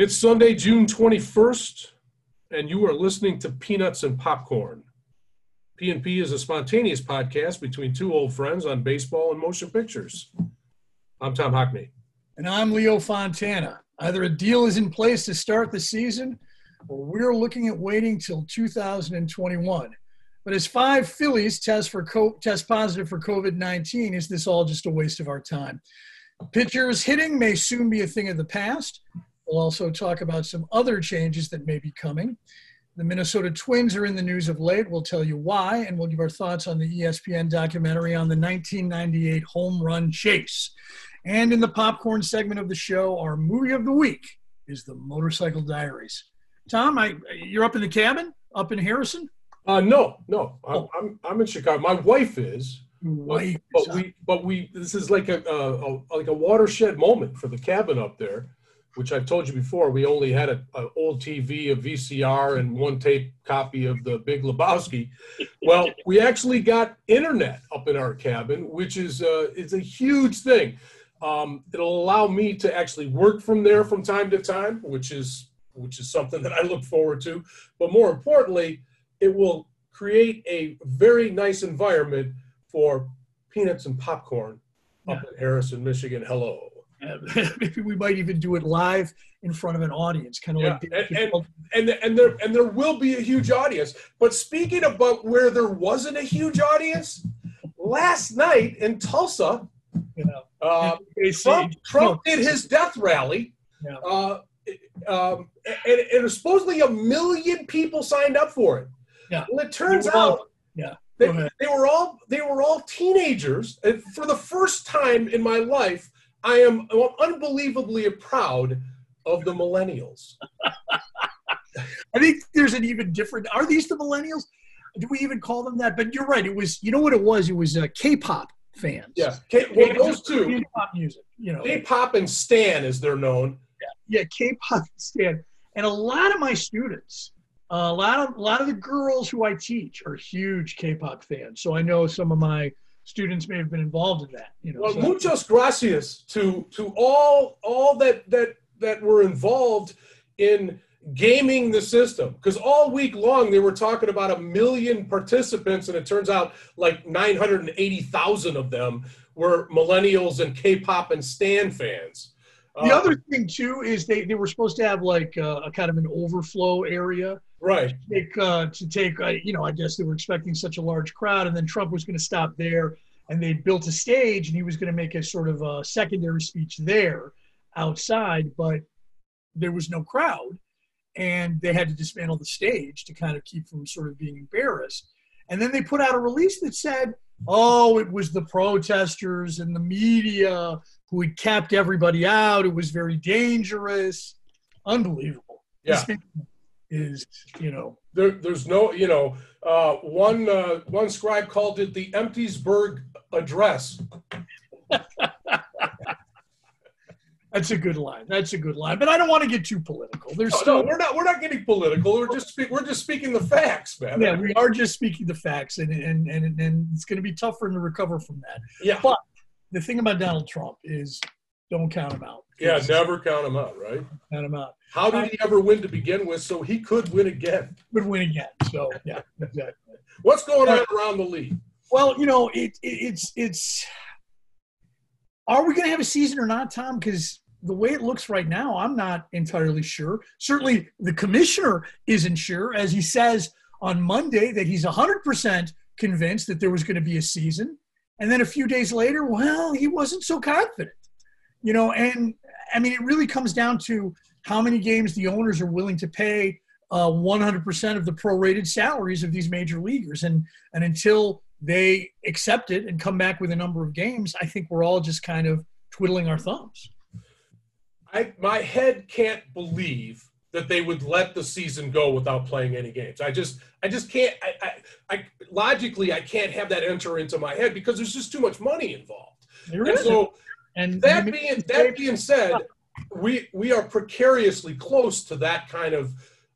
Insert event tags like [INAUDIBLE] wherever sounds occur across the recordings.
It's Sunday, June 21st, and you are listening to Peanuts and Popcorn. P&P is a spontaneous podcast between two old friends on baseball and motion pictures. I'm Tom Hockney. And I'm Leo Fontana. Either a deal is in place to start the season, or we're looking at waiting till 2021. But as five Phillies test for co- test positive for COVID-19, is this all just a waste of our time? Pitchers hitting may soon be a thing of the past. We'll also talk about some other changes that may be coming. The Minnesota Twins are in the news of late. We'll tell you why, and we'll give our thoughts on the ESPN documentary on the 1998 home run chase. And in the popcorn segment of the show, our movie of the week is The Motorcycle Diaries. Tom, I, you're up in the cabin, up in Harrison? Uh, no, no, I'm, oh. I'm, I'm in Chicago. My wife is. Wife, but, we, but we, this is like a, a, a, like a watershed moment for the cabin up there which I've told you before, we only had an old TV, a VCR, and one tape copy of the Big Lebowski. Well, [LAUGHS] we actually got internet up in our cabin, which is uh, is a huge thing. Um, it'll allow me to actually work from there from time to time, which is which is something that I look forward to. But more importantly, it will create a very nice environment for peanuts and popcorn up yeah. in Harrison, Michigan. Hello. [LAUGHS] maybe we might even do it live in front of an audience, kind of yeah. like. And, and, and and there and there will be a huge audience. But speaking about where there wasn't a huge audience, last night in Tulsa, you know, uh, Trump, Trump did his death rally. Yeah. Uh, um, and, and supposedly a million people signed up for it. Yeah. Well, it turns out, yeah, they, they were all they were all teenagers, and for the first time in my life, I am unbelievably proud of the millennials. [LAUGHS] I think there's an even different. Are these the millennials? Do we even call them that? But you're right. It was. You know what it was? It was uh, K-pop fans. Yeah. K- well, those two. K-pop music. You know. K-pop and Stan, as they're known. Yeah. Yeah. K-pop and Stan, and a lot of my students, uh, a lot of a lot of the girls who I teach are huge K-pop fans. So I know some of my students may have been involved in that. You know, well, so. muchas gracias to to all all that that that were involved in gaming the system because all week long they were talking about a million participants and it turns out like 980,000 of them were millennials and K-pop and Stan fans. The uh, other thing too is they, they were supposed to have like a, a kind of an overflow area right. To take, uh, to take uh, you know i guess they were expecting such a large crowd and then trump was going to stop there and they built a stage and he was going to make a sort of a secondary speech there outside but there was no crowd and they had to dismantle the stage to kind of keep from sort of being embarrassed. And then they put out a release that said oh it was the protesters and the media who had kept everybody out. It was very dangerous. Unbelievable. Yeah is you know there, there's no you know uh, one uh, one scribe called it the Emptiesburg address. [LAUGHS] That's a good line. That's a good line. But I don't want to get too political. There's no, still, no, we're not. We're not getting political. We're just speak, we're just speaking the facts, man. Yeah, we are just speaking the facts, and and and, and it's going to be tough for him to recover from that. Yeah. But the thing about Donald Trump is, don't count him out. Yeah, never count him out, right? Count him out. How did he ever win to begin with? So he could win again. Would win again. So yeah, exactly. What's going on around the league? Well, you know, it, it it's it's. Are we going to have a season or not, Tom? Because the way it looks right now, I'm not entirely sure. Certainly, the commissioner isn't sure, as he says on Monday that he's 100% convinced that there was going to be a season. And then a few days later, well, he wasn't so confident. You know, and I mean, it really comes down to how many games the owners are willing to pay uh, 100% of the prorated salaries of these major leaguers. And, and until they accept it and come back with a number of games, I think we're all just kind of twiddling our thumbs. I, my head can't believe that they would let the season go without playing any games. I just, I just can't. I, I, I logically, I can't have that enter into my head because there's just too much money involved. There and is. so, and that being that being said, we we are precariously close to that kind of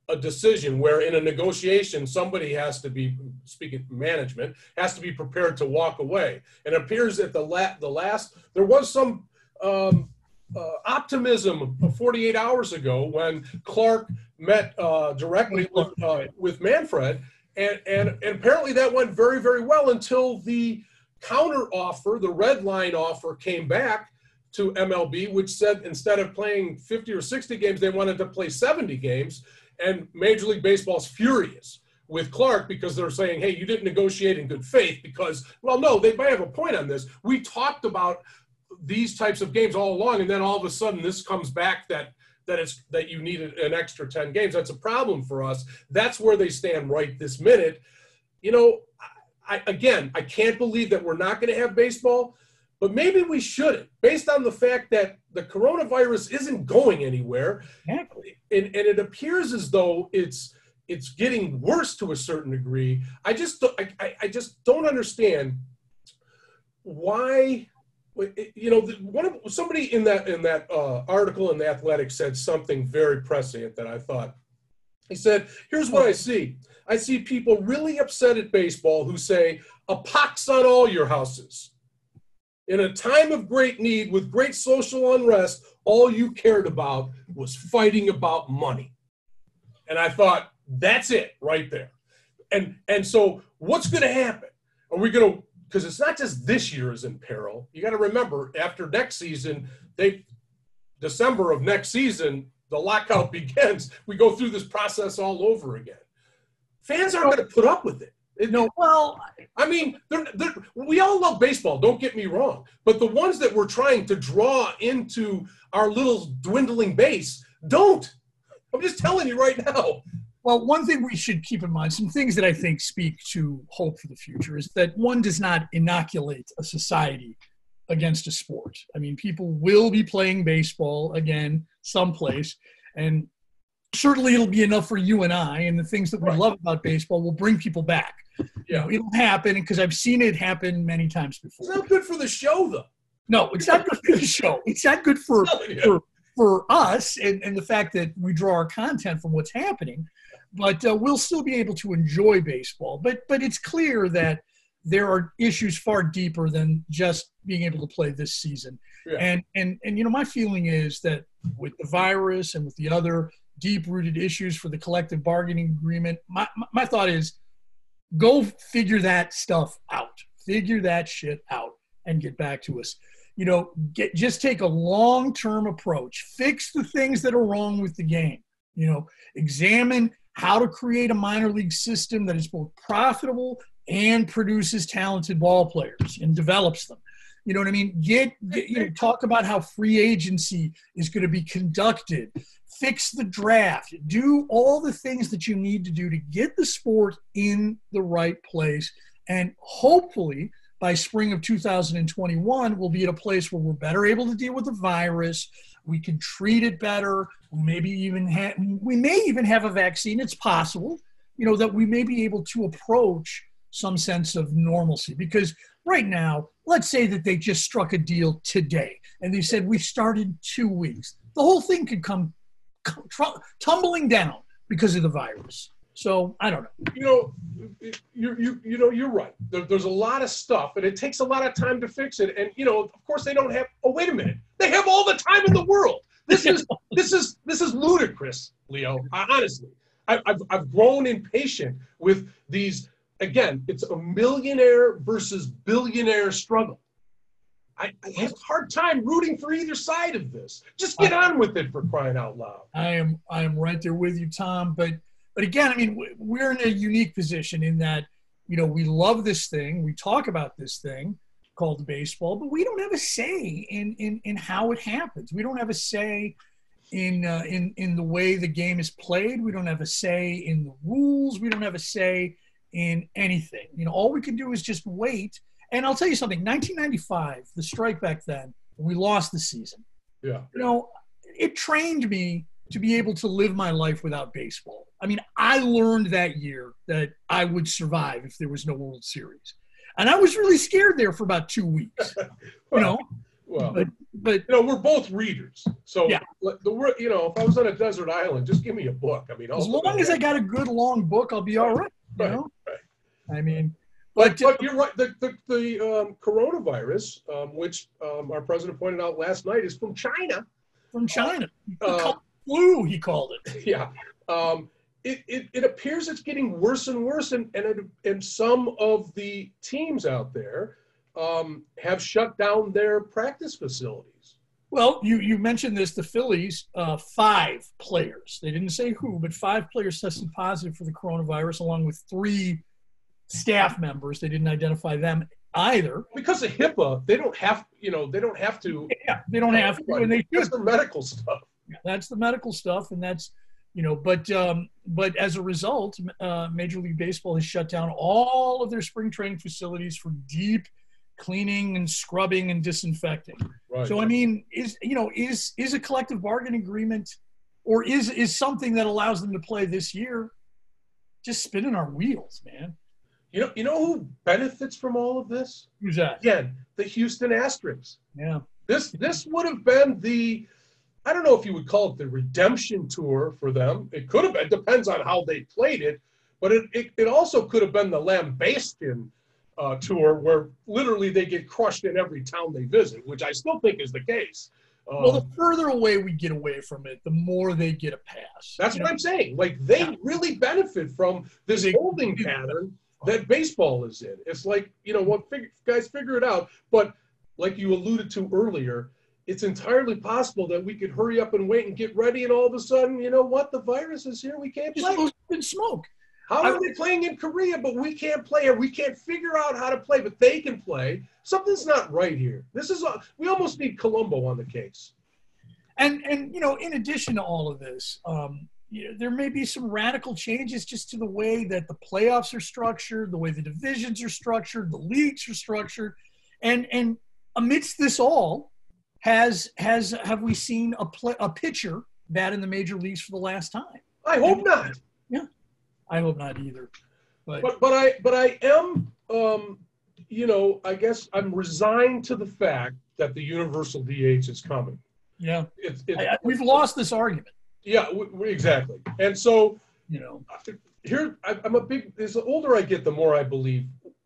a decision where in a negotiation somebody has to be speaking management has to be prepared to walk away. And it appears that the la- the last there was some um, uh, optimism 48 hours ago when Clark met uh, directly with, uh, with Manfred, and, and and apparently that went very very well until the counter offer, the red line offer, came back to MLB, which said instead of playing 50 or 60 games, they wanted to play 70 games, and Major League Baseball's furious with Clark because they're saying, hey, you didn't negotiate in good faith because, well, no, they might have a point on this. We talked about these types of games all along, and then all of a sudden this comes back that that it's that you need an extra 10 games. That's a problem for us. That's where they stand right this minute. You know, I, again, I can't believe that we're not going to have baseball, but maybe we shouldn't, based on the fact that the coronavirus isn't going anywhere, and, and it appears as though it's it's getting worse to a certain degree. I just I, I just don't understand why you know one of somebody in that in that uh, article in the athletic said something very prescient that i thought. He said here's what i see. I see people really upset at baseball who say a pox on all your houses in a time of great need with great social unrest all you cared about was fighting about money and i thought that's it right there. And and so what's going to happen? Are we going to because it's not just this year is in peril. You got to remember after next season, they December of next season, the lockout [LAUGHS] begins. We go through this process all over again. Fans aren't going to put up with it. No, well, I mean, they're, they're, we all love baseball. Don't get me wrong, but the ones that we're trying to draw into our little dwindling base don't. I'm just telling you right now. Well, one thing we should keep in mind, some things that I think speak to hope for the future, is that one does not inoculate a society against a sport. I mean, people will be playing baseball again someplace, and certainly it'll be enough for you and I. And the things that we right. love about baseball will bring people back. Yeah, you know, it'll happen because I've seen it happen many times before. It's not good for the show, though. No, it's not good for the show. It's not good for yeah. for, for us and, and the fact that we draw our content from what's happening but uh, we'll still be able to enjoy baseball. But but it's clear that there are issues far deeper than just being able to play this season. Yeah. And and and you know my feeling is that with the virus and with the other deep-rooted issues for the collective bargaining agreement, my my thought is go figure that stuff out. Figure that shit out and get back to us. You know, get just take a long-term approach. Fix the things that are wrong with the game. You know, examine how to create a minor league system that is both profitable and produces talented ball players and develops them. You know what I mean? Get, get you know, talk about how free agency is going to be conducted. Fix the draft. Do all the things that you need to do to get the sport in the right place. And hopefully, by spring of 2021, we'll be at a place where we're better able to deal with the virus we can treat it better. We maybe even we may even have a vaccine. It's possible, you know, that we may be able to approach some sense of normalcy. Because right now, let's say that they just struck a deal today and they said we started two weeks. The whole thing could come tumbling down because of the virus. So I don't know. You know, you you you know you're right. There, there's a lot of stuff, and it takes a lot of time to fix it. And you know, of course, they don't have. Oh, wait a minute. They have all the time in the world. This is [LAUGHS] this is this is ludicrous, Leo. I, honestly, I, I've I've grown impatient with these. Again, it's a millionaire versus billionaire struggle. I, I, have a hard time rooting for either side of this. Just get on with it for crying out loud. I am I am right there with you, Tom. But but again, I mean, we're in a unique position in that, you know, we love this thing, we talk about this thing called baseball, but we don't have a say in in, in how it happens. We don't have a say in uh, in in the way the game is played. We don't have a say in the rules. We don't have a say in anything. You know, all we can do is just wait. And I'll tell you something. 1995, the strike back then, we lost the season. Yeah. You know, it trained me to be able to live my life without baseball. I mean, I learned that year that I would survive if there was no World Series. And I was really scared there for about two weeks. well, [LAUGHS] you know, well, but, but you know, we're both readers. So yeah. the you know, if I was on a desert island, just give me a book. I mean, as long as I got a good long book, I'll be all right. You right, know? Right. I mean, But, But- but you're right. The the, the um, coronavirus, um, which um, our president pointed out last night, is from China. from China. The Uh, flu, he called it. [LAUGHS] yeah. Um, it, it, it appears it's getting worse and worse, and and, it, and some of the teams out there um, have shut down their practice facilities. Well, you, you mentioned this. The Phillies, uh, five players, they didn't say who, but five players tested positive for the coronavirus, along with three staff members. They didn't identify them either. Because of HIPAA, they don't have you know they don't have to. Yeah, they don't have to, and they That's the medical stuff. That's the medical stuff, and that's you know. But um, but as a result, uh, Major League Baseball has shut down all of their spring training facilities for deep cleaning and scrubbing and disinfecting. Right. So I mean, is you know, is is a collective bargaining agreement, or is is something that allows them to play this year, just spinning our wheels, man? You know you know who benefits from all of this? Who's that? Again, the Houston Astros. Yeah, This this would have been the I don't know if you would call it the redemption tour for them. It could have been depends on how they played it, but it it, it also could have been the Lambaston uh, tour where literally they get crushed in every town they visit, which I still think is the case. Uh, well, the further away we get away from it, the more they get a pass. that's what know, I'm saying. Like they Yeah. really benefit from this holding pattern that baseball is in. It's like you know what, fig- guys, figure it out. But like you alluded to earlier, it's entirely possible that we could hurry up and wait and get ready, and all of a sudden, you know what, the virus is here. We can't just play. in smoke. How are they playing in Korea, but we can't play, or we can't figure out how to play, but they can play? Something's not right here. This is a, we almost need Columbo on the case. And and you know, in addition to all of this, um, you know, there may be some radical changes just to the way that the playoffs are structured, the way the divisions are structured, the leagues are structured, and and amidst this all, has has have we seen a play, a pitcher bat in the major leagues for the last time? I hope not. Yeah, I hope not either. But, but but I but I am um you know I guess I'm resigned to the fact that the universal DH is coming. yeah, It's, it's I, I, we've lost this argument. Yeah w- exactly. And so You know, here I, I'm a big. As the older I get, the more I believe.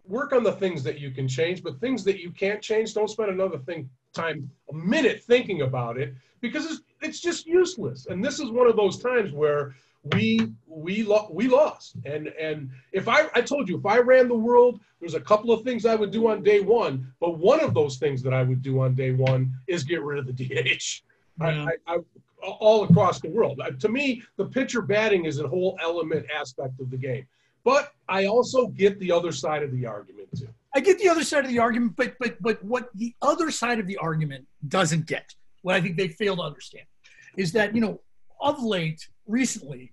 Work on the things that you can change, but things that you can't change, don't spend another thing time a minute thinking about it because it's it's just useless. And this is one of those times where we we lo- we lost. And and if I I told you if I ran the world, there's a couple of things I would do on day one, but one of those things that I would do on day one is get rid of the DH. I- I, I, all across the world. Uh, To me, the pitcher batting is a whole element aspect of the game. But I also get the other side of the argument too. I get the other side of the argument, but but but what the other side of the argument doesn't get, what I think they fail to understand, is that you know, of late, recently,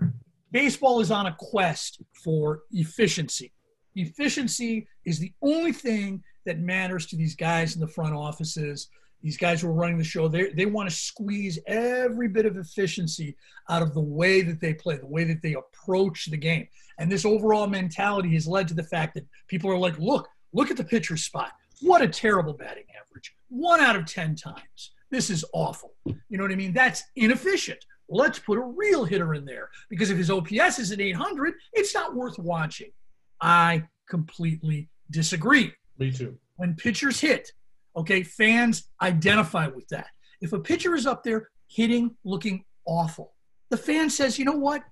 baseball is on a quest for efficiency. Efficiency is the only thing that matters to these guys in the front offices. These guys who are running the show, they, they want to squeeze every bit of efficiency out of the way that they play, the way that they approach the game. And this overall mentality has led to the fact that people are like, look, look at the pitcher's spot. What a terrible batting average. One out of 10 times. This is awful. You know what I mean? That's inefficient. Let's put a real hitter in there because if his OPS is at 800, it's not worth watching. I completely disagree. Me too. When pitchers hit, okay, fans identify with that. If a pitcher is up there hitting, looking awful, the fan says, you know what?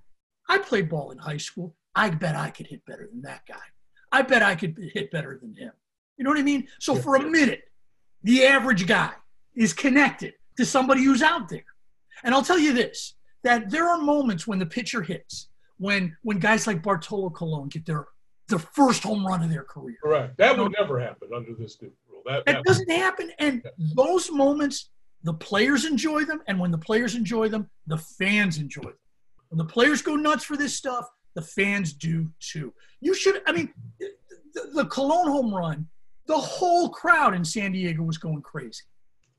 I played ball in high school. I bet I could hit better than that guy. I bet I could hit better than him. You know what I mean? So for a minute, the average guy is connected to somebody who's out there. And I'll tell you this that there are moments when the pitcher hits, when when guys like Bartolo Colon get their their first home run of their career. Correct. That would never happen under this new. That, That that doesn't happen. And those moments, the players enjoy them. And when the players enjoy them, the fans enjoy them. When the players go nuts for this stuff, the fans do too. You should, I mean, the, the Colon home run, the whole crowd in San Diego was going crazy.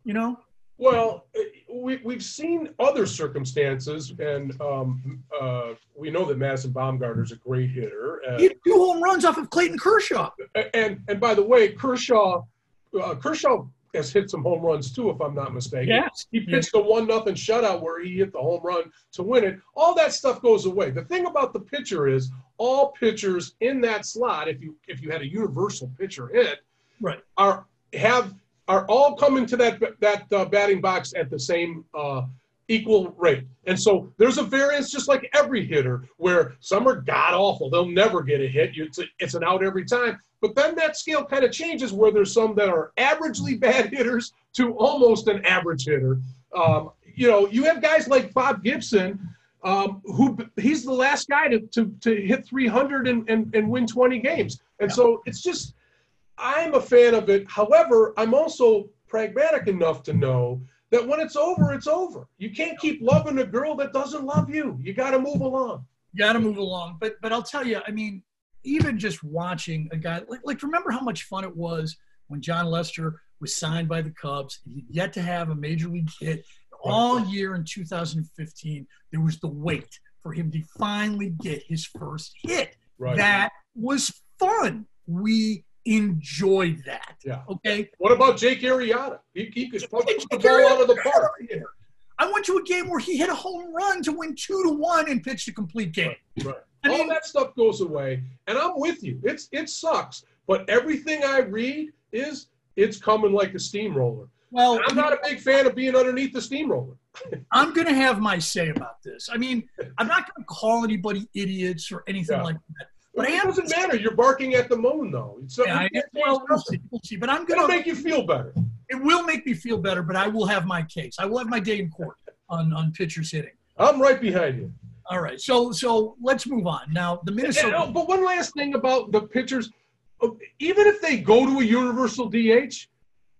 You know? Well, we, we've seen other circumstances, and um, uh, we know that Madison Bumgarner is a great hitter. Uh, He had two home runs off of Clayton Kershaw. and and by the way, Kershaw, uh, Kershaw has hit some home runs too, if I'm not mistaken. Yes. He pitched a one nothing shutout where he hit the home run to win it. All that stuff goes away. The thing about the pitcher is all pitchers in that slot, if you if you had a universal pitcher hit, Right. are have are all coming to that that uh, batting box at the same uh, equal rate. And so there's a variance, just like every hitter, where some are god awful; they'll never get a hit. You, it's, a, it's an out every time. But then that scale kind of changes, where there's some that are averagely [LAUGHS] bad hitters to almost an average hitter. Um, you know, you have guys like Bob Gibson. Um, who he's the last guy to, to, to hit 300 and, and, and win 20 games. And Yeah. so it's just, I'm a fan of it. However, I'm also pragmatic enough to know that when it's over, it's over. You can't keep loving a girl that doesn't love you. You got to move along. You got to move along. But but I'll tell you, I mean, even just watching a guy like like remember how much fun it was when Jon Lester was signed by the Cubs. He'd yet to have a major league hit all year in 2015. There was the wait for him to finally get his first hit. Right. That was fun. We enjoyed that. Yeah. Okay. What about Jake Arrieta? He, he could punch the ball out of the park. I went to a game where he hit a home run to win two to one and pitched a complete game. Right. I Oh. All mean- that stuff goes away, and I'm with you. It's it sucks, but everything I read is it's coming like a steamroller. Well, I'm not a big fan of being underneath the steamroller. [LAUGHS] I'm going to have my say about this. I mean, I'm not going to call anybody idiots or anything Yeah. like that. But I it doesn't matter. You're barking at the moon, though. So Yeah, I, you can't change well, we'll see, we'll see. But I'm going It'll to. make you feel better. It will make me feel better. But I will have my case. I will have my day in court on on pitchers hitting. I'm right behind you. All right. So so let's move on now. The Minnesota. oh, but one last thing about the pitchers, oh, even if they go to a universal DH,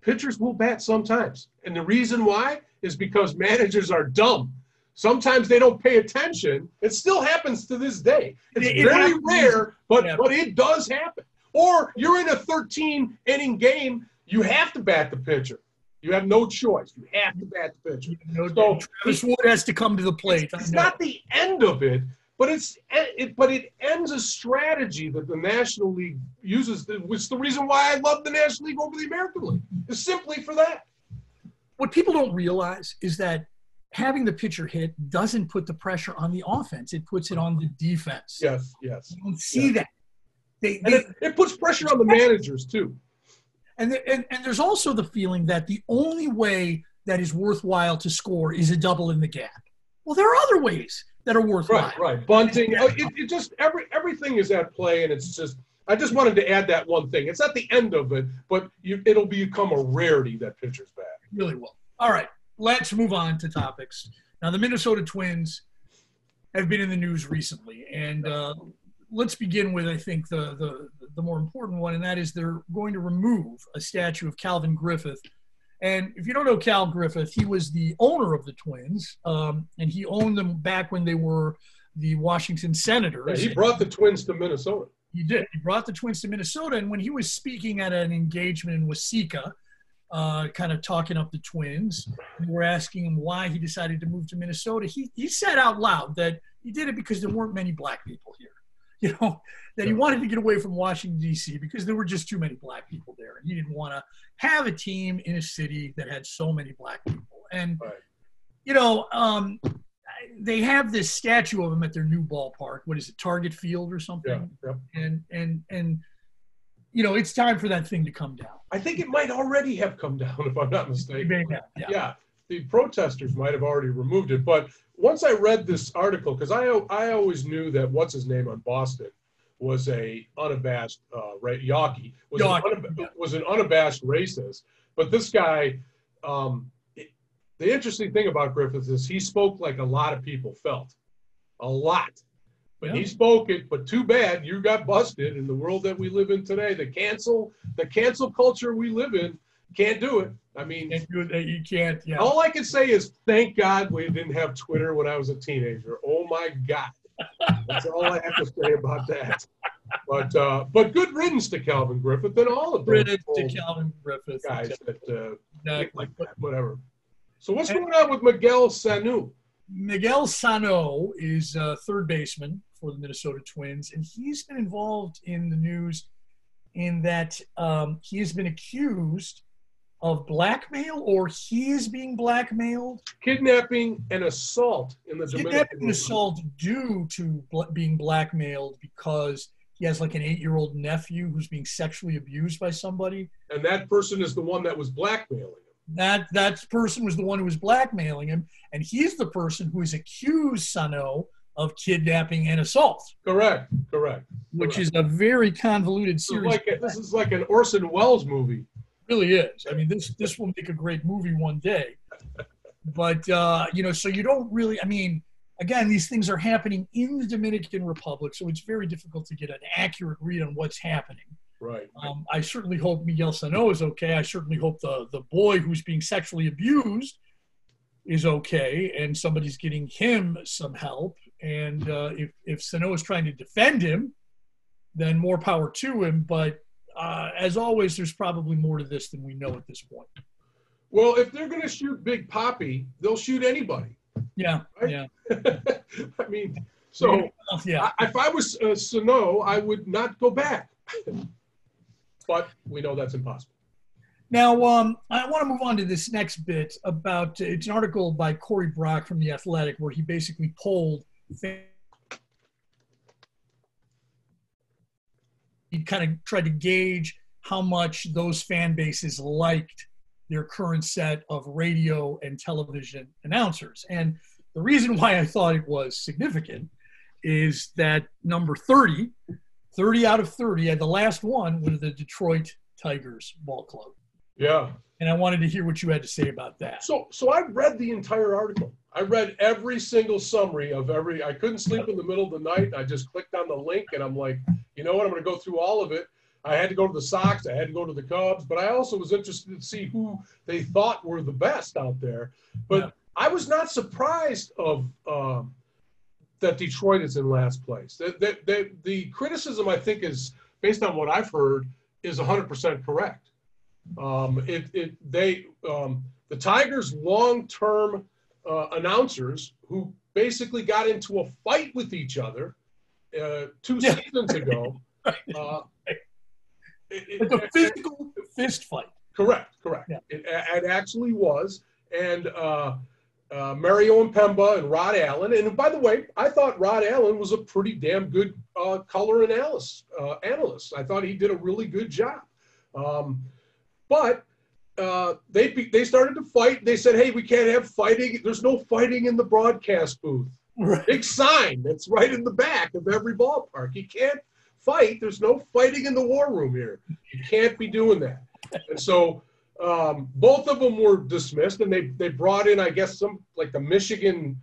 pitchers will bat sometimes. And the reason why is because managers are dumb. Sometimes they don't pay attention. It still happens to this day. It's It- very happens. rare, but but it does happen. Or you're in a 13 inning game, you have to bat the pitcher. You have no choice. You have to bat the pitcher. No, So- Travis Wood has to come to the plate. I It's not the end of it, but it's eh, it, but it ends a strategy that the National League uses. Which is the reason why I love the National League over the American League. Is simply for that. what people don't realize is that having the pitcher hit doesn't put the pressure on the offense. It puts it on the defense. Yes, yes. You don't see Yeah. that. They, they, it, it puts pressure on the managers too. And, and and there's also the feeling that the only way that is worthwhile to score is a double in the gap. Well, there are other ways that are worthwhile. Right, right. Bunting. uh, It, it just every everything is at play, and it's just. I just wanted to add that one thing. It's not the end of it, but you, it'll become a rarity that pitchers bat. really will. All right, let's move on to topics. Now, the Minnesota Twins have been in the news recently, and uh, let's begin with I think the, the the more important one, and that is they're going to remove a statue of Calvin Griffith. And if you don't know Cal Griffith, he was the owner of the Twins, um, and he owned them back when they were the Washington Yeah, Senators. he brought the Twins to Minnesota. He did. He brought the Twins to Minnesota, and when he was speaking at an engagement in Waseca, uh, kind of talking up the Twins, we were asking him why he decided to move to Minnesota. He he said out loud that he did it because there weren't many black people here. [LAUGHS] You know that he wanted to get away from Washington D.C. because there were just too many black people there, and he didn't want to have a team in a city that had so many black people. And Right. you know, um, they have this statue of him at their new ballpark. What is it, Target Field or something? Yeah, yeah. and and and you know it's time for that thing to come down. I think it might already have come down, [LAUGHS] if I'm not mistaken. Yeah, yeah. The protesters might have already removed it. But once I read this article, because I I always knew that what's his name on Boston was a unabashed uh, ra- was, an unab- was an unabashed racist. But this guy, um, it- the interesting thing about Griffith is he spoke like a lot of people felt, a lot. But Yeah. he spoke it. But too bad you got busted in the world that we live in today. The cancel the cancel culture we live in can't do it. I mean, And you, you can't. Yeah. all I can say is thank God we didn't have Twitter when I was a teenager. Oh my God. That's all I have to say about that. But uh, but good riddance to Calvin Griffith and all of those Credit to Calvin Griffith. guys that uh, Exactly. like that, whatever. So what's going on with Miguel Sano? Miguel Sano is a third baseman for the Minnesota Twins, and he's been involved in the news in that um, he has been accused of blackmail or he is being blackmailed? Kidnapping and assault in the Kidnapping and assault due to bl- being blackmailed because he has like an eight year old nephew who's being sexually abused by somebody. And that person is the one that was blackmailing him. That that person was the one who was blackmailing him, and he's the person who has accused Sano of kidnapping and assault, Correct, correct. which Correct. is a very convoluted is series. like a, this is like an Orson Welles movie. Really is. I mean, this this will make a great movie one day. But uh, you know, so you don't really. I mean, again, these things are happening in the Dominican Republic, so it's very difficult to get an accurate read on what's happening. Right. Um, I certainly hope Miguel Sano is okay. I certainly hope the the boy who's being sexually abused is okay, and somebody's getting him some help. And uh, if if Sano is trying to defend him, then more power to him. But uh, as always, there's probably more to this than we know at this point. Well, if they're going to shoot Big Poppy, they'll shoot anybody. Yeah, Right. yeah, [LAUGHS] I mean, so yeah. I, if I was uh, Sano, I would not go back. [LAUGHS] but we know that's impossible. Now, um, I want to move on to this next bit about it's an article by Corey Brock from The Athletic where he basically polled. Kind of tried to gauge how much those fan bases liked their current set of radio and television announcers. And the reason [LAUGHS] why I thought it was significant is that number 30, 30 out of 30, and the last one was the Detroit Tigers ball club. Yeah. And I wanted to hear what you had to say about that. So so I read the entire article. I read every single summary of every. I couldn't sleep in the middle of the night. I just clicked on the link and I'm like, you know what? I'm going to go through all of it. I had to go to the Sox. I had to go to the Cubs, but I also was interested to see who they thought were the best out there. But Yeah. I was not surprised of um, that Detroit is in last place. That, the, the, the criticism I think is based on what I've heard is 100% correct. Um, it, it they um, the Tigers' long-term uh, announcers who basically got into a fight with each other uh, two seasons ago. [LAUGHS] Uh, it- it- It's a physical fist fight. Correct, correct. Yeah. It, it actually was. And uh, uh, Mario Impemba and Rod Allen. And by the way, I thought Rod Allen was a pretty damn good uh, color analyst, uh, analyst. I thought he did a really good job. Um, but uh, they they started to fight. They said, "Hey, we can't have fighting. There's no fighting in the broadcast booth." Right. Big sign that's right in the back of every ballpark. You can't fight. There's no fighting in the war room here. You can't be doing that. And so um, both of them were dismissed, and they they brought in, I guess, some like the Michigan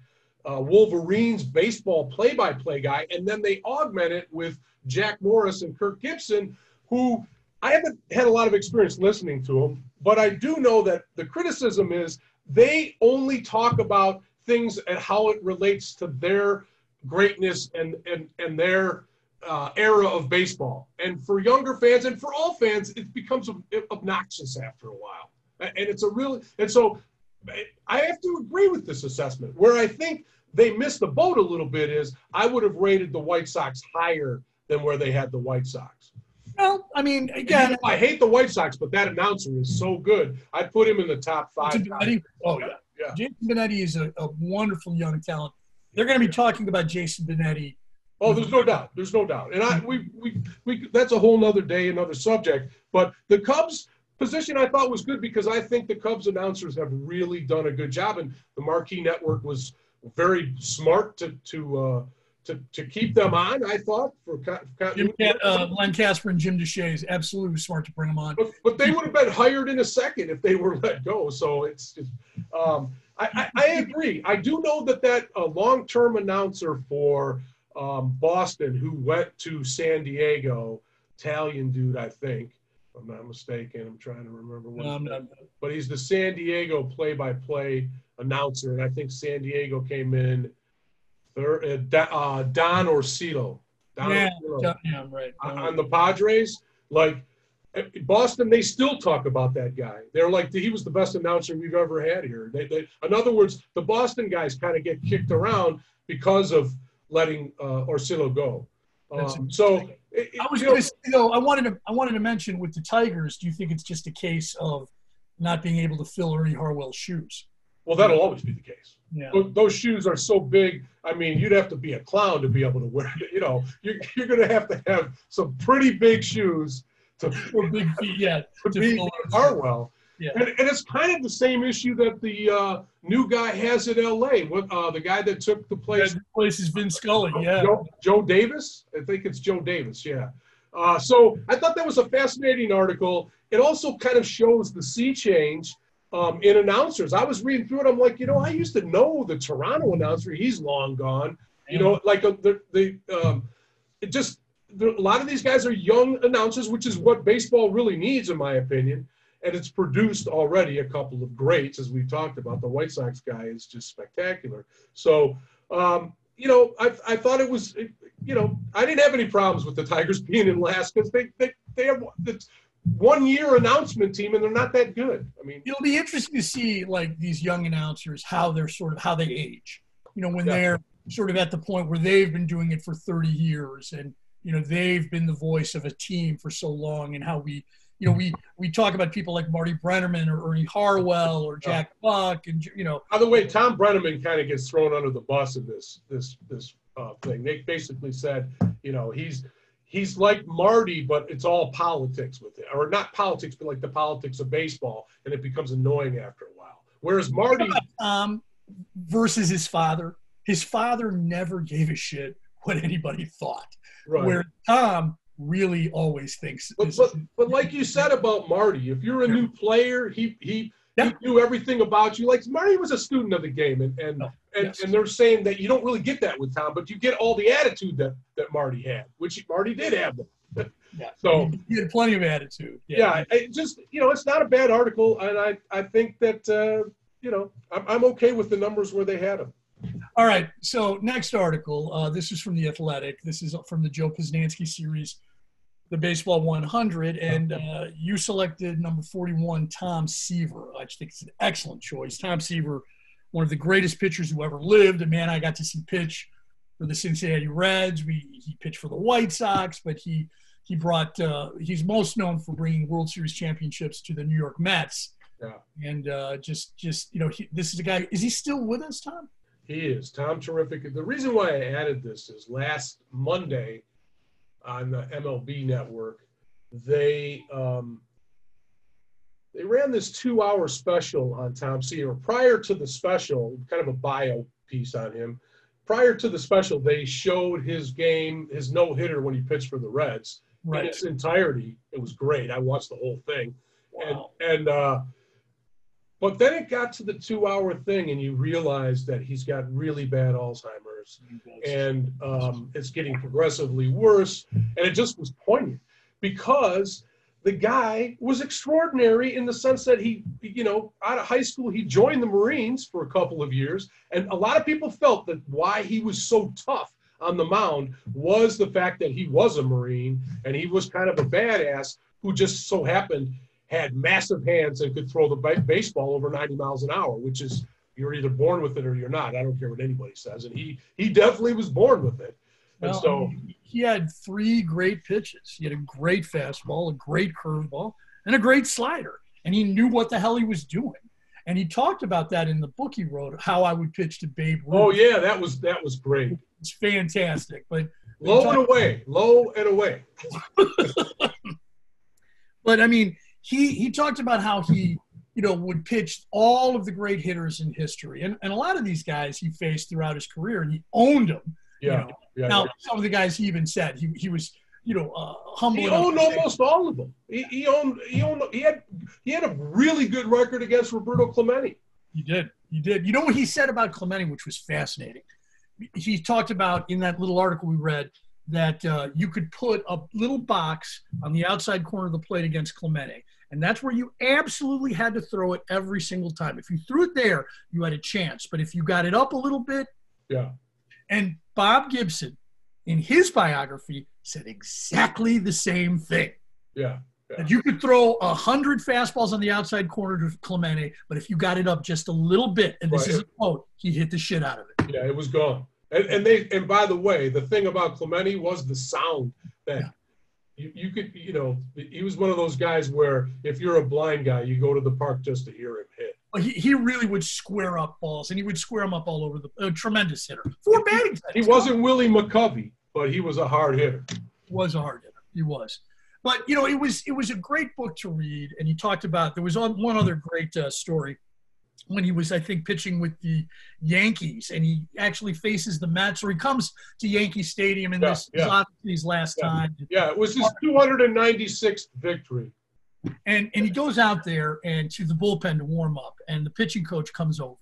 uh, Wolverines baseball play-by-play guy, and then they augment it with Jack Morris and Kirk Gibson, who I haven't had a lot of experience listening to them, but I do know that the criticism is they only talk about things and how it relates to their greatness and and and their uh, era of baseball. And for younger fans and for all fans, it becomes obnoxious after a while. And it's a real and so I have to agree with this assessment. Where I think they missed the boat a little bit is I would have rated the White Sox higher than where they had the White Sox. Well, I mean, again, I hate the White Sox, but that announcer is so good. I'd put him in the top five. Jason Benetti, oh yeah, Yeah. Jason Benetti is a, a wonderful young talent. They're going to be talking about Jason Benetti. Oh, there's no doubt. There's no doubt. And I we we, we that's a whole nother day, another subject. But the Cubs position I thought was good because I think the Cubs announcers have really done a good job, and the Marquee Network was very smart to to uh, to, to keep them on. I thought for co- Jim, uh, Len Kasper and Jim Deshaies is absolutely smart to bring them on. but, but they would have been hired in a second if they were [LAUGHS] let go. So it's just, um, I, I, I agree. I do know that that uh, long-term announcer for um, Boston who went to San Diego, Italian dude, I think, if I'm not mistaken. I'm trying to remember what. No, his not- but he's the San Diego play-by-play announcer, and I think San Diego came in third. Uh, uh, Don Orsillo. Don Yeah, Orsillo yeah, right. on on the Padres. Like eh, Boston, they still talk about that guy. They're like he was the best announcer we've ever had here. They, they, in other words, the Boston guys kind of get kicked around because of letting uh, Orsillo go. Um, so it, I was going to say though, I wanted to I wanted to mention with the Tigers. Do you think it's just a case of not being able to fill Ernie Harwell's shoes. Well, that'll always be the case. Yeah. Those, shoes are so big. I mean, you'd have to be a clown to be able to wear. You know, you're, you're going to have to have some pretty big shoes to, big feet, yeah. to to those- Harwell. Yeah. And, and it's kind of the same issue that the uh, new guy has at LA. What uh, the guy that took the place That place is Vin Scully, yeah. Joe, Joe Davis? I think it's Joe Davis, yeah. Uh, so I thought that was a fascinating article. It also kind of shows the sea change um, in announcers. I was reading through it. I'm like, you know, I used to know the Toronto announcer. He's long gone. You know, like uh, the, the um, it just, the, a lot of these guys are young announcers, which is what baseball really needs, in my opinion. And it's produced already a couple of greats, as we've talked about. The White Sox guy is just spectacular. So, um, you know, I, I thought it was, you know, I didn't have any problems with the Tigers [LAUGHS] being in last because they, they, they have the one year announcement team and they're not that good. I mean, It'll be interesting to see like these young announcers how they're sort of how they age. You know, when Yeah. they're sort of at the point where they've been doing it for 30 years and you know they've been the voice of a team for so long and how we you know we we talk about people like Marty Brennaman or Ernie Harwell or Jack Buck and you know by the way, Thom Brennaman kind of gets thrown under the bus in this this this uh, thing. They basically said, you know, he's he's like Marty, but it's all politics with it, or not politics, but like the politics of baseball, and it becomes annoying after a while. Whereas Marty, um versus his father. His father never gave a shit what anybody thought. right. Where Tom really always thinks But, but, but like you said about Marty, if you're a new player, he he, Yeah. he knew everything about you. Like Marty was a student of the game, and and, Oh, and, yes. and they're saying that you don't really get that with Tom, but you get all the attitude that that Marty had, which Marty did have. Them. [LAUGHS] Yeah. So he had plenty of attitude. yeah, it just you know, it's not a bad article, and I I think that uh, you know I'm I'm okay with the numbers where they had them. All right. So next article. Uh, this is from the Athletic. This is from the Joe Posnanski series, the Baseball 100, and uh, you selected number 41, Tom Seaver. I just think it's an excellent choice. Tom Seaver, one of the greatest pitchers who ever lived. A man I got to see pitch for the Cincinnati Reds. We he pitched for the White Sox, but he he brought. Uh, he's most known for bringing World Series championships to the New York Mets. Yeah. And uh, just just you know, he, this is a guy. Is he still with us, Tom? He is Tom terrific. The reason why I added this is last Monday on the MLB network, they um, they ran this two-hour special on Tom Seaver. Prior to the special, kind of a bio piece on him. Prior to the special, they showed his game, his no hitter when he pitched for the Reds in its entirety. It was great. I watched the whole thing Wow. and and uh but then it got to the two hour thing and you realize that he's got really bad alzheimer's and um, it's getting progressively worse and it just was poignant because the guy was extraordinary in the sense that he you know out of high school he joined the marines for a couple of years and a lot of people felt that why he was so tough on the mound was the fact that he was a marine and he was kind of a badass who just so happened had massive hands and could throw the ba- baseball over 90 miles an hour, which is you're either born with it or you're not. I don't care what anybody says. And he he definitely was born with it. And Well, so he had three great pitches. He had a great fastball, a great curveball, and a great slider. And he knew what the hell he was doing. And he talked about that in the book he wrote, how I would pitch to Babe Ruth. oh yeah, that was that was great. It's fantastic. But Low and away, low and away. [LAUGHS] but I mean, he he talked about how he you know would pitch all of the great hitters in history, and and a lot of these guys he faced throughout his career, and he owned them. Yeah, know, yeah. Now, some of the guys he even said he he was you know uh, humble. he owned almost all of them. He, he owned he owned he had he had a really good record against Roberto Clemente. He did. He did. You know what he said about Clemente, which was fascinating. He talked about in that little article we read that uh, you could put a little box on the outside corner of the plate against Clemente, and that's where you absolutely had to throw it every single time. If you threw it there, you had a chance. But if you got it up a little bit, Yeah. And Bob Gibson, in his biography, said exactly the same thing. Yeah. That you could throw a hundred fastballs on the outside corner to Clemente, but if you got it up just a little bit, and this Right. is a quote, he hit the shit out of it. Yeah, it was gone. And, and they and by the way, the thing about Clemente was the sound that you, you could, you know, he was one of those guys where if you're a blind guy, you go to the park just to hear him hit. He, he really would square up balls, and he would square them up all over the. A tremendous hitter. Four batting. He wasn't Willie McCovey, but he was a hard hitter. Was a hard hitter. He was. But you know, it was it was a great book to read, and he talked about. There was one other great uh, story when he was, I think, pitching with the Yankees, and he actually faces the Mets, or he comes to Yankee Stadium, in Yeah, this yeah. his last Yeah. time. Yeah, it was his 296th victory. And and he goes out there and to the bullpen to warm up, and the pitching coach comes over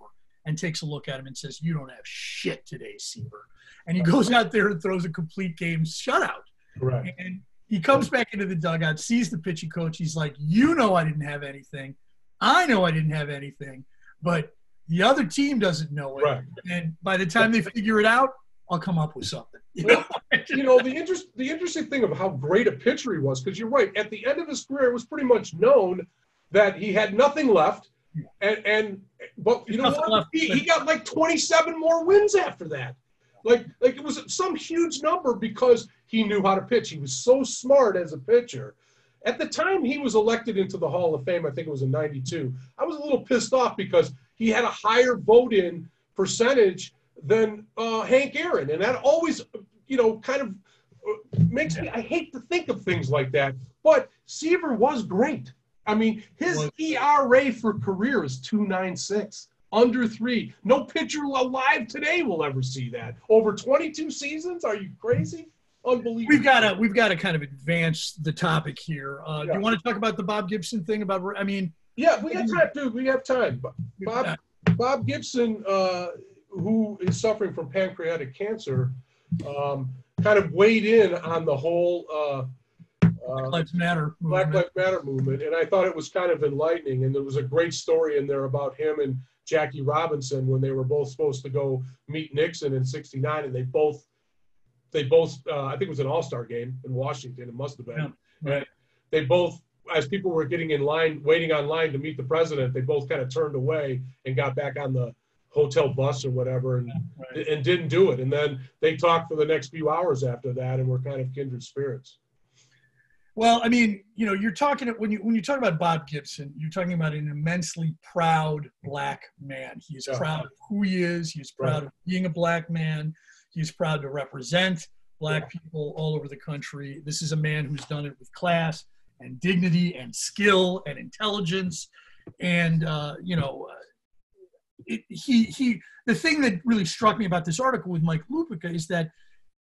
and takes a look at him and says, "You don't have shit today, Seaver." And he goes out there and throws a complete game shutout. Correct. And he comes back into the dugout, sees the pitching coach. He's like, "You know, I didn't have anything. I know I didn't have anything, but the other team doesn't know it. Right. And by the time they figure it out, I'll come up with something." You know? [LAUGHS] you know the interest the interesting thing of how great a pitcher he was because you're right at the end of his career it was pretty much known that he had nothing left and and but you know what? he, he got like 27 more wins after that. Like like it was some huge number because he knew how to pitch. He was so smart as a pitcher. At the time he was elected into the hall of fame i think it was in 92 i was a little pissed off because he had a higher vote in percentage than uh, hank aaron. And that always you know kind of uh, makes me i hate to think of things like that but seaver was great. I mean his era for career is 296 under three. No pitcher alive today will ever see that. Over 22 seasons? Are you crazy? Unbelievable. We've got to we've got to kind of advance the topic here. Uh, Do you want to talk about the Bob Gibson thing? About I mean, Yeah, we got time, dude. We have time. Bob Bob Gibson, uh, who is suffering from pancreatic cancer, um, kind of weighed in on the whole uh, uh, Lives Matter. Black. Lives Matter movement, and I thought it was kind of enlightening. And there was a great story in there about him and Jackie Robinson when they were both supposed to go meet Nixon in '69, and they both they both uh, I think it was an All Star game in Washington. It must have been. Yeah, right. And they both, as people were getting in line, waiting on line to meet the president, they both kind of turned away and got back on the hotel bus or whatever, and Right. and didn't do it. And then they talked for the next few hours after that, and were kind of kindred spirits. Well, I mean, you know, you're talking when you when you talk about Bob Gibson, you're talking about an immensely proud black man. he's Yeah. proud of who he is. He's proud of being a black man. He's proud to represent black people all over the country. This is a man who's done it with class and dignity and skill and intelligence. And uh, you know, uh, it, he he. The thing that really struck me about this article with Mike Lupica is that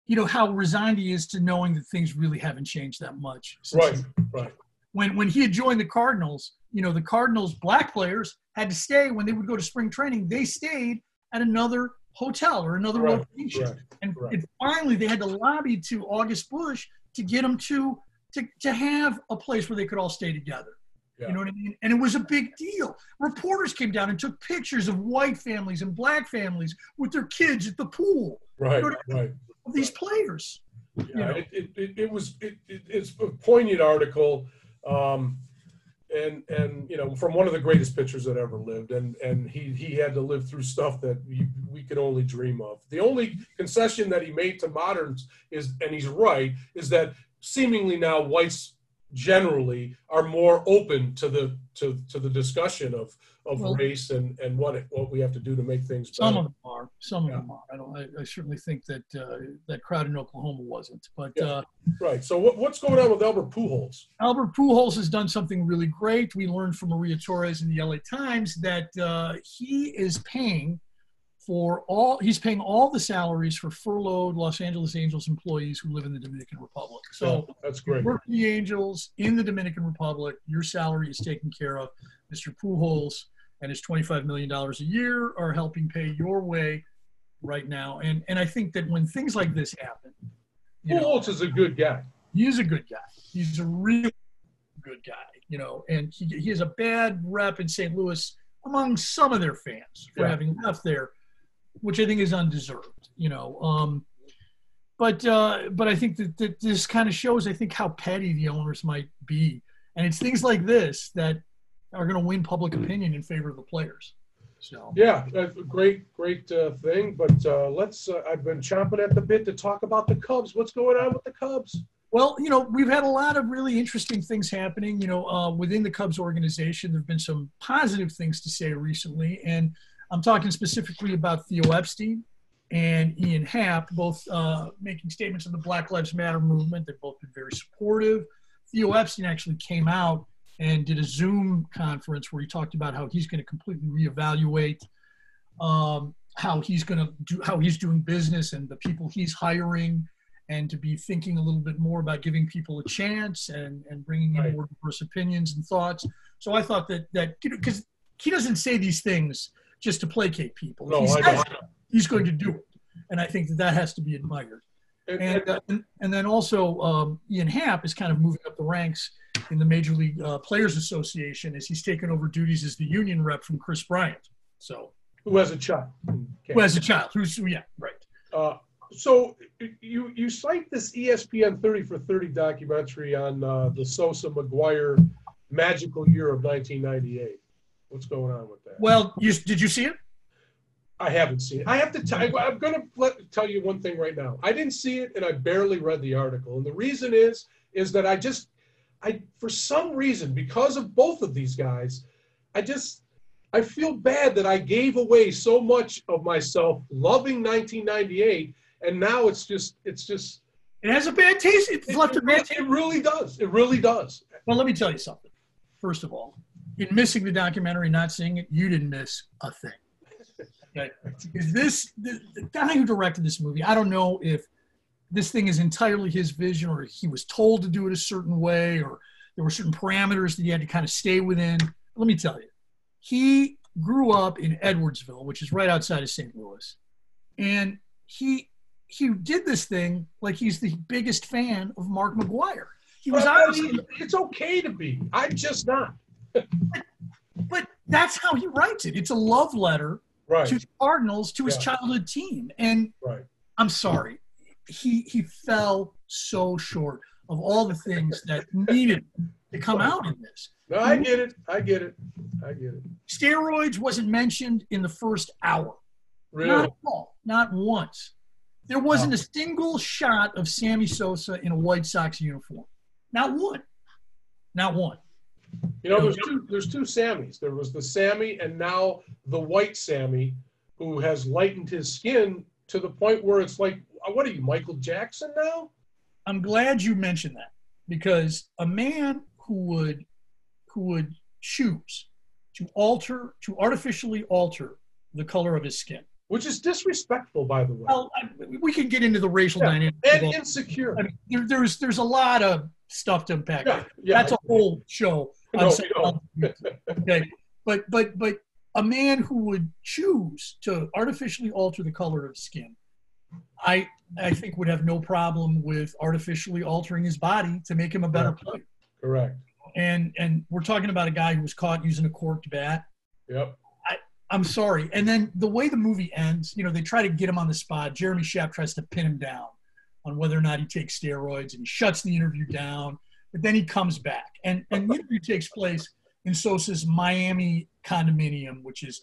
you know how resigned he is to knowing that things really haven't changed that much. Right, he- right. When when he had joined the Cardinals, you know the Cardinals black players had to stay when they would go to spring training. They stayed at another hotel or another Correct, location, correct, and, and finally they had to lobby to August Busch to get them to to to have a place where they could all stay together. Yeah. You know what I mean? And it was a big deal. Reporters came down and took pictures of white families and black families with their kids at the pool Right, You know what right. of these players. Yeah, know. it, it, it, it was it, it, it's a poignant article, um, and and you know from one of the greatest pitchers that ever lived, and and he he had to live through stuff that you, we could only dream of. The only concession that he made to moderns is, and he's right, is that seemingly now whites generally are more open to the to to the discussion of of Well- race and and what it, what we have to do to make things Some better. of them are. Some of them are. I don't. I, I certainly think that uh, that crowd in Oklahoma wasn't. But Yeah. uh, Right. So what, what's going on with Albert Pujols? Albert Pujols has done something really great. We learned from Maria Torres in the LA Times that uh, he is paying for all. He's paying all the salaries for furloughed Los Angeles Angels employees who live in the Dominican Republic. So. Yeah, that's great. work for the Angels in the Dominican Republic. Your salary is taken care of. Mr. Pujols and his $25 million a year are helping pay your way right now. And and I think that when things like this happen, you know, Pujols is a good guy. he's a good guy. He's a really good guy, you know, and he, he has a bad rep in St. Louis among some of their fans for Yeah. having left there, which I think is undeserved, you know. Um, but uh, but I think that, that this kind of shows, I think, how petty the owners might be, and it's things like this that are going to win public opinion in favor of the players. So Yeah, that's great, great uh, thing. But uh, let's. Uh, I've been chomping at the bit to talk about the Cubs. What's going on with the Cubs? Well, you know, we've had a lot of really interesting things happening. You know, uh, within the Cubs organization, there have been some positive things to say recently, and I'm talking specifically about Theo Epstein and Ian Happ, both uh, making statements on the Black Lives Matter movement. They've both been very supportive. Theo Epstein actually came out and did a Zoom conference where he talked about how he's going to completely reevaluate um, how he's going to do how he's doing business and the people he's hiring and to be thinking a little bit more about giving people a chance and, and bringing in Right. more diverse opinions and thoughts. So I thought that that because he doesn't say these things just to placate people. No, he I it, he's going to do it, and I think that that has to be admired. And, uh, and, and then also um, Ian Happ is kind of moving up the ranks in the Major League uh, Players Association as he's taken over duties as the union rep from Kris Bryant. So who has a child? who has a child? Who's yeah right. Uh, so you you cite this ESPN 30 for 30 documentary on uh, the Sosa McGwire magical year of 1998. What's going on with that? Well, you did you see it? I haven't seen it. I have to tell I'm going to let, tell you one thing right now. I didn't see it and I barely read the article. And the reason is is that I just I for some reason because of both of these guys, I just I feel bad that I gave away so much of myself loving 1998 and now it's just it's just It has a bad taste. It's it, left a bad it really does. It really does. Well, let me tell you something. First of all, in missing the documentary, not seeing it, you didn't miss a thing. Because this, the, the guy who directed this movie, I don't know if this thing is entirely his vision or he was told to do it a certain way or there were certain parameters that he had to kind of stay within. Let me tell you, he grew up in Edwardsville, which is right outside of St. Louis. And he he did this thing like he's the biggest fan of Mark McGwire. He was obviously it's okay to be. I'm just not. [LAUGHS] but that's how he writes it. It's a love letter Right. to the Cardinals, to his childhood team. And Right. I'm sorry, he he fell so short of all the things that [LAUGHS] needed to come out in this. No, I get it. I get it. I get it. Steroids wasn't mentioned in the first hour. Not Really? at all. Not once. There wasn't a single shot of Sammy Sosa in a White Sox uniform. Not one. Not one. You know, there's two there's two Sammys. There was the Sammy and now the white Sammy who has lightened his skin to the point where it's like, uh, what are you, Michael Jackson now? I'm glad you mentioned that because a man who would who would choose to alter to artificially alter the color of his skin. Which is disrespectful, by the way. Well, I, we can get into the racial Yeah, dynamics. and insecure. I mean, there, there's there's a lot of stuff to unpack. Yeah, yeah. That's a whole show. on No, okay, but but but a man who would choose to artificially alter the color of skin, I I think would have no problem with artificially altering his body to make him a better player. Correct. And and we're talking about a guy who was caught using a corked bat. Yep. I'm sorry. And then the way the movie ends, you know, they try to get him on the spot. Jeremy Schaap tries to pin him down on whether or not he takes steroids, and he shuts the interview down. But then he comes back, and and the interview takes place in Sosa's Miami condominium, which is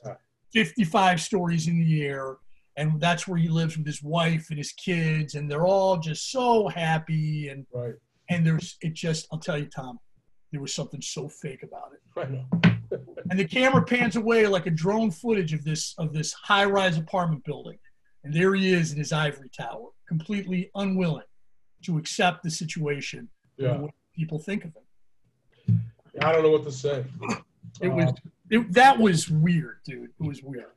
55 stories in the air, and that's where he lives with his wife and his kids, and they're all just so happy. And Right. and there's it just I'll tell you, Tom, there was something so fake about it know. And the camera pans away like a drone footage of this of this high-rise apartment building and there he is in his ivory tower completely unwilling to accept the situation and Yeah. what people think of him I don't know what to say. it was Uh, it, that was weird dude it was weird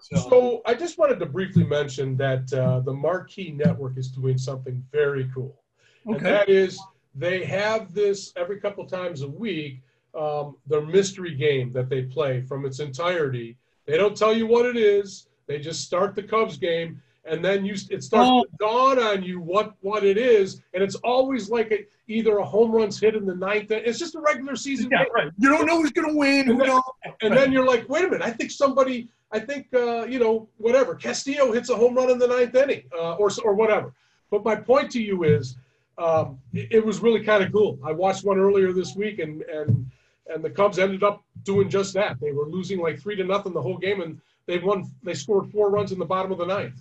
so, So I just wanted to briefly mention that uh, the Marquee Network is doing something very cool. And that is they have this every couple times a week, um, their mystery game that they play from its entirety. They don't tell you what it is. They just start the Cubs game, and then you it starts Oh. to dawn on you what what it is, and it's always like a, either a home runs hit in the ninth. It's just a regular season yeah, game. right. you don't know who's going to win And then- And then you're like, wait a minute, I think somebody, I think, uh, you know, whatever, Castillo hits a home run in the ninth inning uh, or, or whatever. But my point to you is, um, it, it was really kind of cool. I watched one earlier this week, and and and the Cubs ended up doing just that. They were losing like three to nothing the whole game, and they won. They scored four runs in the bottom of the ninth.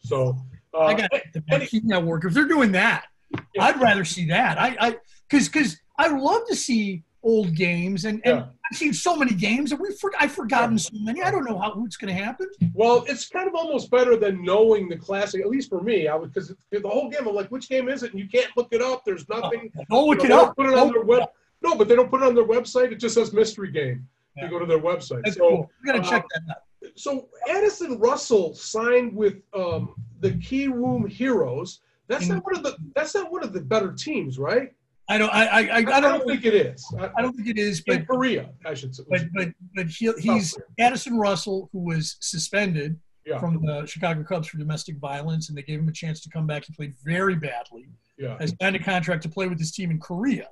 So uh, i got the Marquee network if they're doing that Yeah. I'd rather see that. I, I, because, because I love to see old games, and, and Yeah. I've seen so many games, and we for, I've forgotten so many. I don't know how what's going to happen. Well, it's kind of almost better than knowing the classic. At least for me, I would because the whole game. I'm like, which game is it? And you can't look it up. There's nothing. Don't look you it know, they up. Put it on Don't their look it web. No, but they don't put it on their website. It just says mystery game. Yeah. You go to their website. That's so, cool. We got to uh, check that out. so Addison Russell signed with um, the Kiwoom Heroes. That's In- not one of the. That's not one of the better teams, right? I don't. I. I. I, I, I don't. think it is. I, I don't think it is, but in Korea, I should say. but but but he, he's Addison Russell, who was suspended Yeah. from the Chicago Cubs for domestic violence, and they gave him a chance to come back. He played very badly. yeah. Has signed a contract to play with his team in Korea.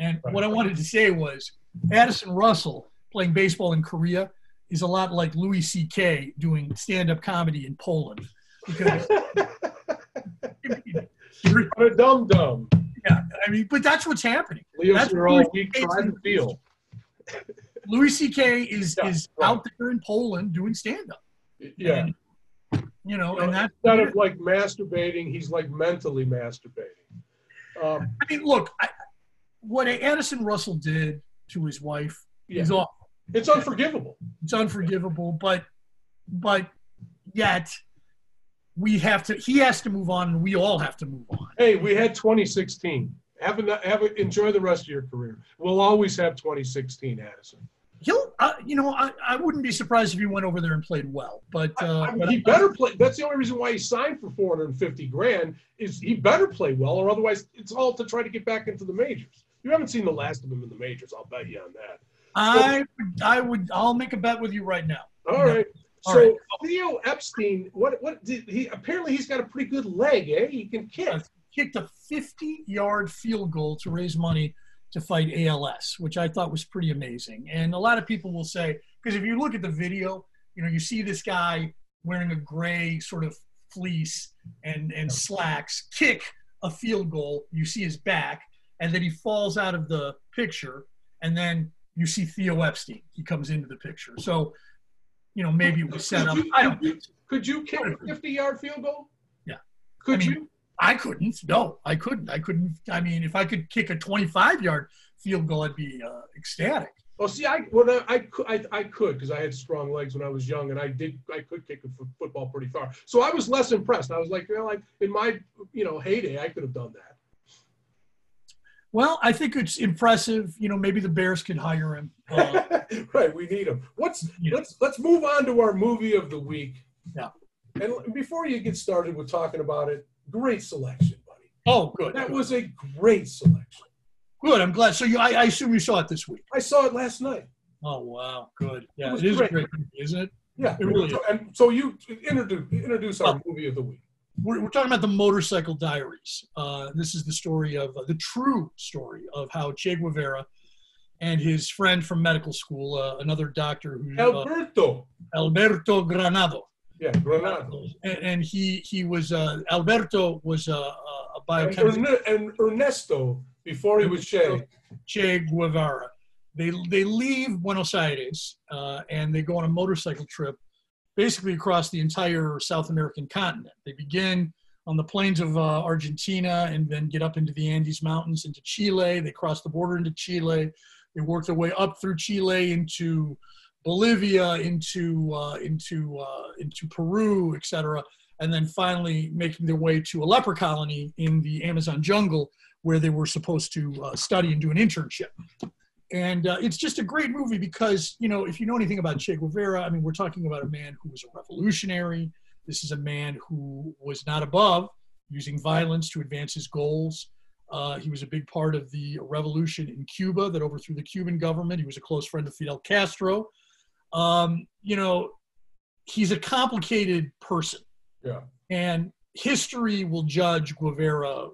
And Right. what I wanted to say was, Addison Russell playing baseball in Korea is a lot like Louis C.K. doing stand-up comedy in Poland, because What a dum dum. yeah, I mean, but that's what's happening. Leo's That's all Louis weak, C.K.'s try to feel. Louis C.K. is Yeah, is right. out there in Poland doing stand-up. Yeah. And, you know, You and know, that's instead of like masturbating, he's like mentally masturbating. Um, I mean, look, I, what Addison Russell did to his wife yeah. is awful. It's unforgivable. It's unforgivable, but but yet we have to. He has to move on, and we all have to move on. Hey, we had 2016. Have a, have a, enjoy the rest of your career. We'll always have 2016, Addison. He'll, uh, you know, I, I wouldn't be surprised if he went over there and played well. But, uh, I mean, he better play. That's the only reason why he signed for 450 grand is he better play well, or otherwise it's all to try to get back into the majors. You haven't seen the last of him in the majors. I'll bet you on that. I, would- I would, I'll make a bet with you right now. All right. All so right. Theo Epstein, what what did he? Apparently, he's got a pretty good leg, eh? He can kick. Kicked a 50-yard field goal to raise money to fight ALS, which I thought was pretty amazing. And a lot of people will say, because if you look at the video, you know, you see this guy wearing a gray sort of fleece and and slacks kick a field goal. You see his back, and then he falls out of the picture, and then you see Theo Epstein. He comes into the picture. So, you know, maybe it was set up. I don't. could you, could you kick a 50 yard field goal? Yeah. Could I mean, you? I couldn't. No, I couldn't. I couldn't. I mean, if I could kick a 25 yard field goal, I'd be uh, ecstatic. Well, see, I well, I, I could, I, I could because I had strong legs when I was young, and I did, I could kick a football pretty far. So I was less impressed. I was like, you know, like in my, you know, heyday, I could have done that. Well, I think it's impressive. You know, maybe the Bears could hire him. [LAUGHS] Uh, right, we need him. What's Yeah. let's let's move on to our movie of the week. Yeah. And before you get started with talking about it, great selection, buddy. oh, good. That was a great selection. good. I'm glad. So you, I, I assume you saw it this week. I saw it last night. Oh, wow. Good. Yeah, was it is great. a great, movie, isn't it? Yeah, It really is. and so you introduce introduce our Oh. movie of the week. We're, we're talking about the Motorcycle Diaries. Uh, this is the story of uh, the true story of how Che Guevara and his friend from medical school, uh, another doctor who uh, Alberto. Alberto Granado, Yeah, Granado. and, and he he was uh, Alberto was a, a And, biochemist. Erne- and Ernesto before he was Che. Che Guevara. They they leave Buenos Aires uh, and they go on a motorcycle trip, basically across the entire South American continent. They begin on the plains of uh, Argentina and then get up into the Andes Mountains into Chile. They cross the border into Chile. They work their way up through Chile into Bolivia, into uh, into uh, into Peru, etc., and then finally making their way to a leper colony in the Amazon jungle where they were supposed to uh, study and do an internship. And uh, it's just a great movie because, you know, if you know anything about Che Guevara, I mean, we're talking about a man who was a revolutionary. This is a man who was not above using violence to advance his goals. Uh, he was a big part of the revolution in Cuba that overthrew the Cuban government. He was a close friend of Fidel Castro. Um, you know, he's a complicated person Yeah. and history will judge Guevara,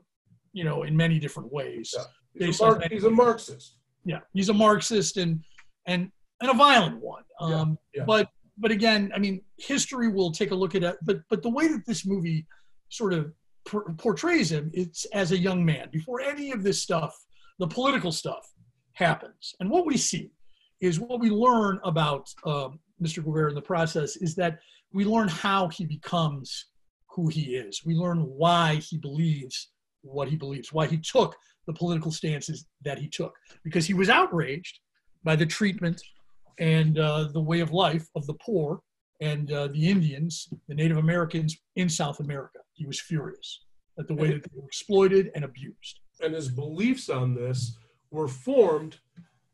you know, in many different ways. Yeah. He's a, Mar- he's a Marxist. Yeah, he's a Marxist and and and a violent one. Yeah, Um, yeah. But but again, I mean, history will take a look at it. But but the way that this movie sort of por- portrays him, it's as a young man before any of this stuff, the political stuff happens, and what we see is what we learn about um, Mr. Guevara in the process is that we learn how he becomes who he is. We learn why he believes what he believes, why he took the political stances that he took, because he was outraged by the treatment and uh, the way of life of the poor and uh, the Indians, the Native Americans in South America. He was furious at the way that they were exploited and abused. And his beliefs on this were formed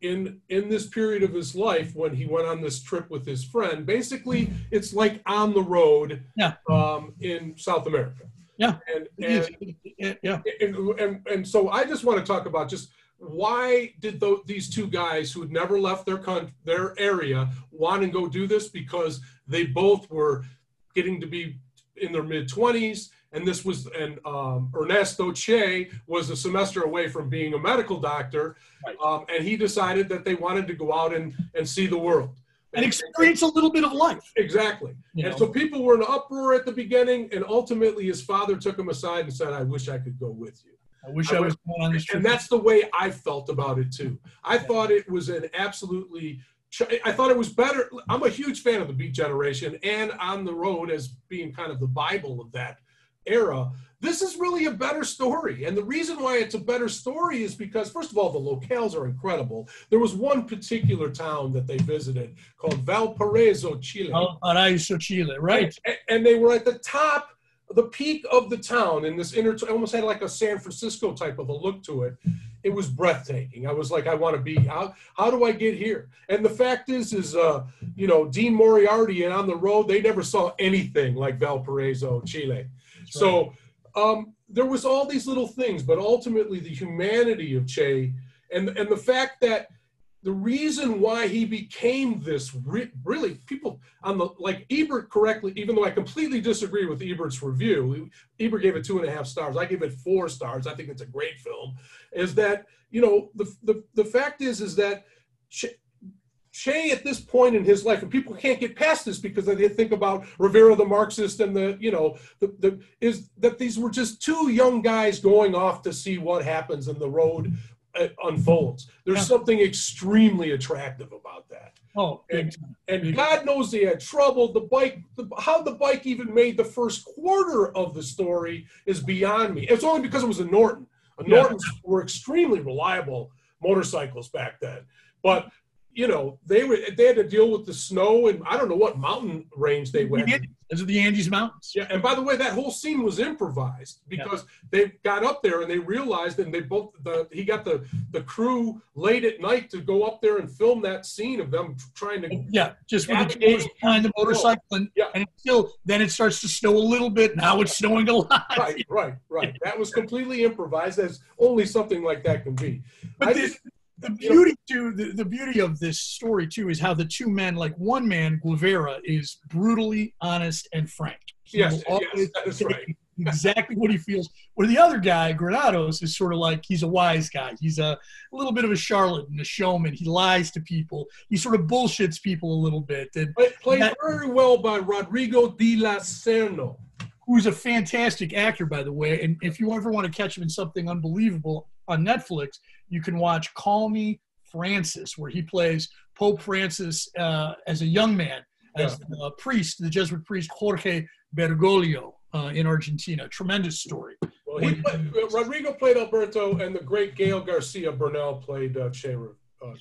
in in this period of his life when he went on this trip with his friend. Basically, it's like on the road Yeah. um, in South America. Yeah. And, and yeah. and, and, and so I just want to talk about just why did these two guys who had never left their con- their area want to go do this? Because they both were getting to be in their mid twenties, and this was and um, Ernesto Che was a semester away from being a medical doctor, Right. um, and he decided that they wanted to go out and and see the world And experience a little bit of life. Exactly. You and know? so people were in an uproar at the beginning, and ultimately his father took him aside and said, "I wish I could go with you." I wish I I was going on this trip. and that's the way I felt about it too. I thought it was an absolutely. I thought it was better. I'm a huge fan of the Beat Generation and On the Road as being kind of the Bible of that era. This is really a better story, and the reason why it's a better story is because, first of all, the locales are incredible. There was one particular town that they visited called Valparaiso, Chile. Valparaiso, Chile, right? And, and they were at the top, the peak of the town in this inner, almost had like a San Francisco type of a look to it. It was breathtaking. I was like, I want to be, how, how do I get here? And the fact is, is, uh, you know, Dean Moriarty and on the road, they never saw anything like Valparaiso, Chile. So um, there was all these little things, but ultimately the humanity of Che and, and the fact that the reason why he became this re- really people on the like Ebert correctly, even though I completely disagree with Ebert's review, Ebert gave it two and a half stars. I gave it four stars. I think it's a great film. Is that you know the the, the fact is is that che, che at this point in his life, and people can't get past this because they think about Rivera the Marxist and the you know the, the is that these were just two young guys going off to see what happens and the road uh, unfolds. There's Yeah. something extremely attractive about that. Oh, time. And God knows they had trouble. The bike, the, how the bike even made the first quarter of the story is beyond me. It's only because it was a Norton. A Yeah. Nortons were extremely reliable motorcycles back then. But you know, they were they had to deal with the snow and I don't know what mountain range they went. Those are the Andes Mountains. Yeah, and by the way, that whole scene was improvised because they got up there and they realized, and they both the he got the the crew late at night to go up there and film that scene of them trying to. Yeah, just with the behind the motorcycle, and, Yeah. and still then it starts to snow a little bit. Now it's snowing a lot. Right, right, right. That was completely improvised, as only something like that can be. But I the, just- the beauty too, the, the beauty of this story too, is how the two men, like one man, Guevara, is brutally honest and frank. He Yes, yes, that is right. exactly what he feels. Where the other guy, Granados, is sort of like he's a wise guy. He's a, a little bit of a charlatan, a showman. He lies to people. He sort of bullshits people a little bit, and But played That- very well by Rodrigo de la serna who's a fantastic actor, by the way. And if you ever want to catch him in something unbelievable on Netflix, you can watch Call Me Francis, where he plays Pope Francis uh, as a young man, as the priest, the Jesuit priest Jorge Bergoglio uh, in Argentina. Tremendous story. Well, he played, Rodrigo played Alberto, and the great Gael Garcia Bernal played uh, Che uh,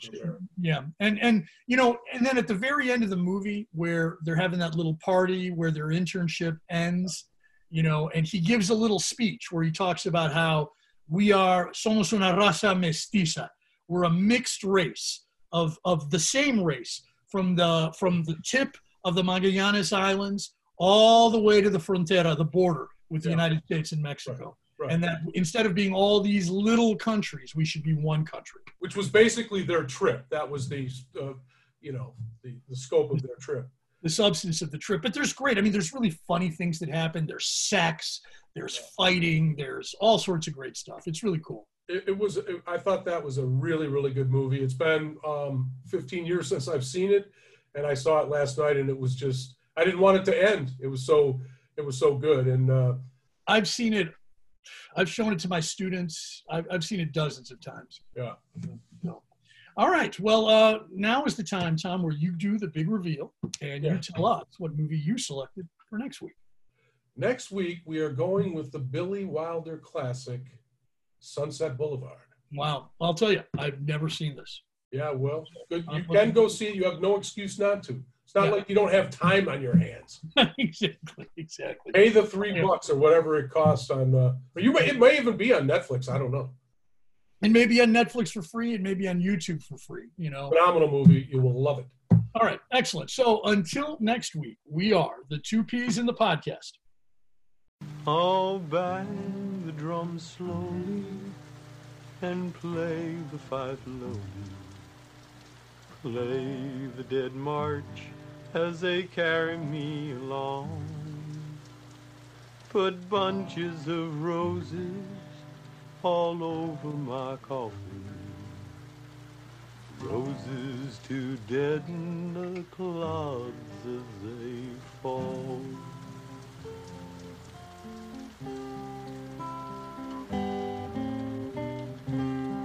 Yeah, and and you know, and then at the very end of the movie, where they're having that little party where their internship ends, you know, and he gives a little speech where he talks about how we are somos una raza mestiza. We're a mixed race of of the same race from the from the tip of the Magallanes Islands all the way to the frontera, the border with the Yeah. United States and Mexico. Right. And that instead of being all these little countries, we should be one country. which was basically their trip. That was the, uh, you know, the, the scope of their trip. The substance of the trip. But there's great. I mean, there's really funny things that happen. There's sex. There's fighting. There's all sorts of great stuff. It's really cool. It, it was. It, I thought that was a really, really good movie. It's been um, 15 years since I've seen it, and I saw it last night, and it was just. I didn't want it to end. It was so. It was so good, and uh, I've seen it. I've shown it to my students. I've, I've seen it dozens of times. Yeah. So, all right. Well, uh, now is the time, Tom, where you do the big reveal and you tell us what movie you selected for next week. next week we are going with the Billy Wilder classic, Sunset Boulevard. Wow. I'll tell you, I've never seen this. Yeah, well, good. You can go see it. You have no excuse not to. It's not Yeah. like you don't have time on your hands. [LAUGHS] exactly. Exactly. Pay the three Yeah. bucks or whatever it costs on. Uh, or you may it may even be on Netflix. I don't know. And maybe on Netflix for free and maybe on YouTube for free, you know. Phenomenal movie. You will love it. All right. Excellent. So until next week, we are the two P's in the podcast. I'll bang the drum slowly and play the fife lowly. Play the dead march as they carry me along. Put bunches of roses all over my coffin. Roses to deaden the clouds as they fall.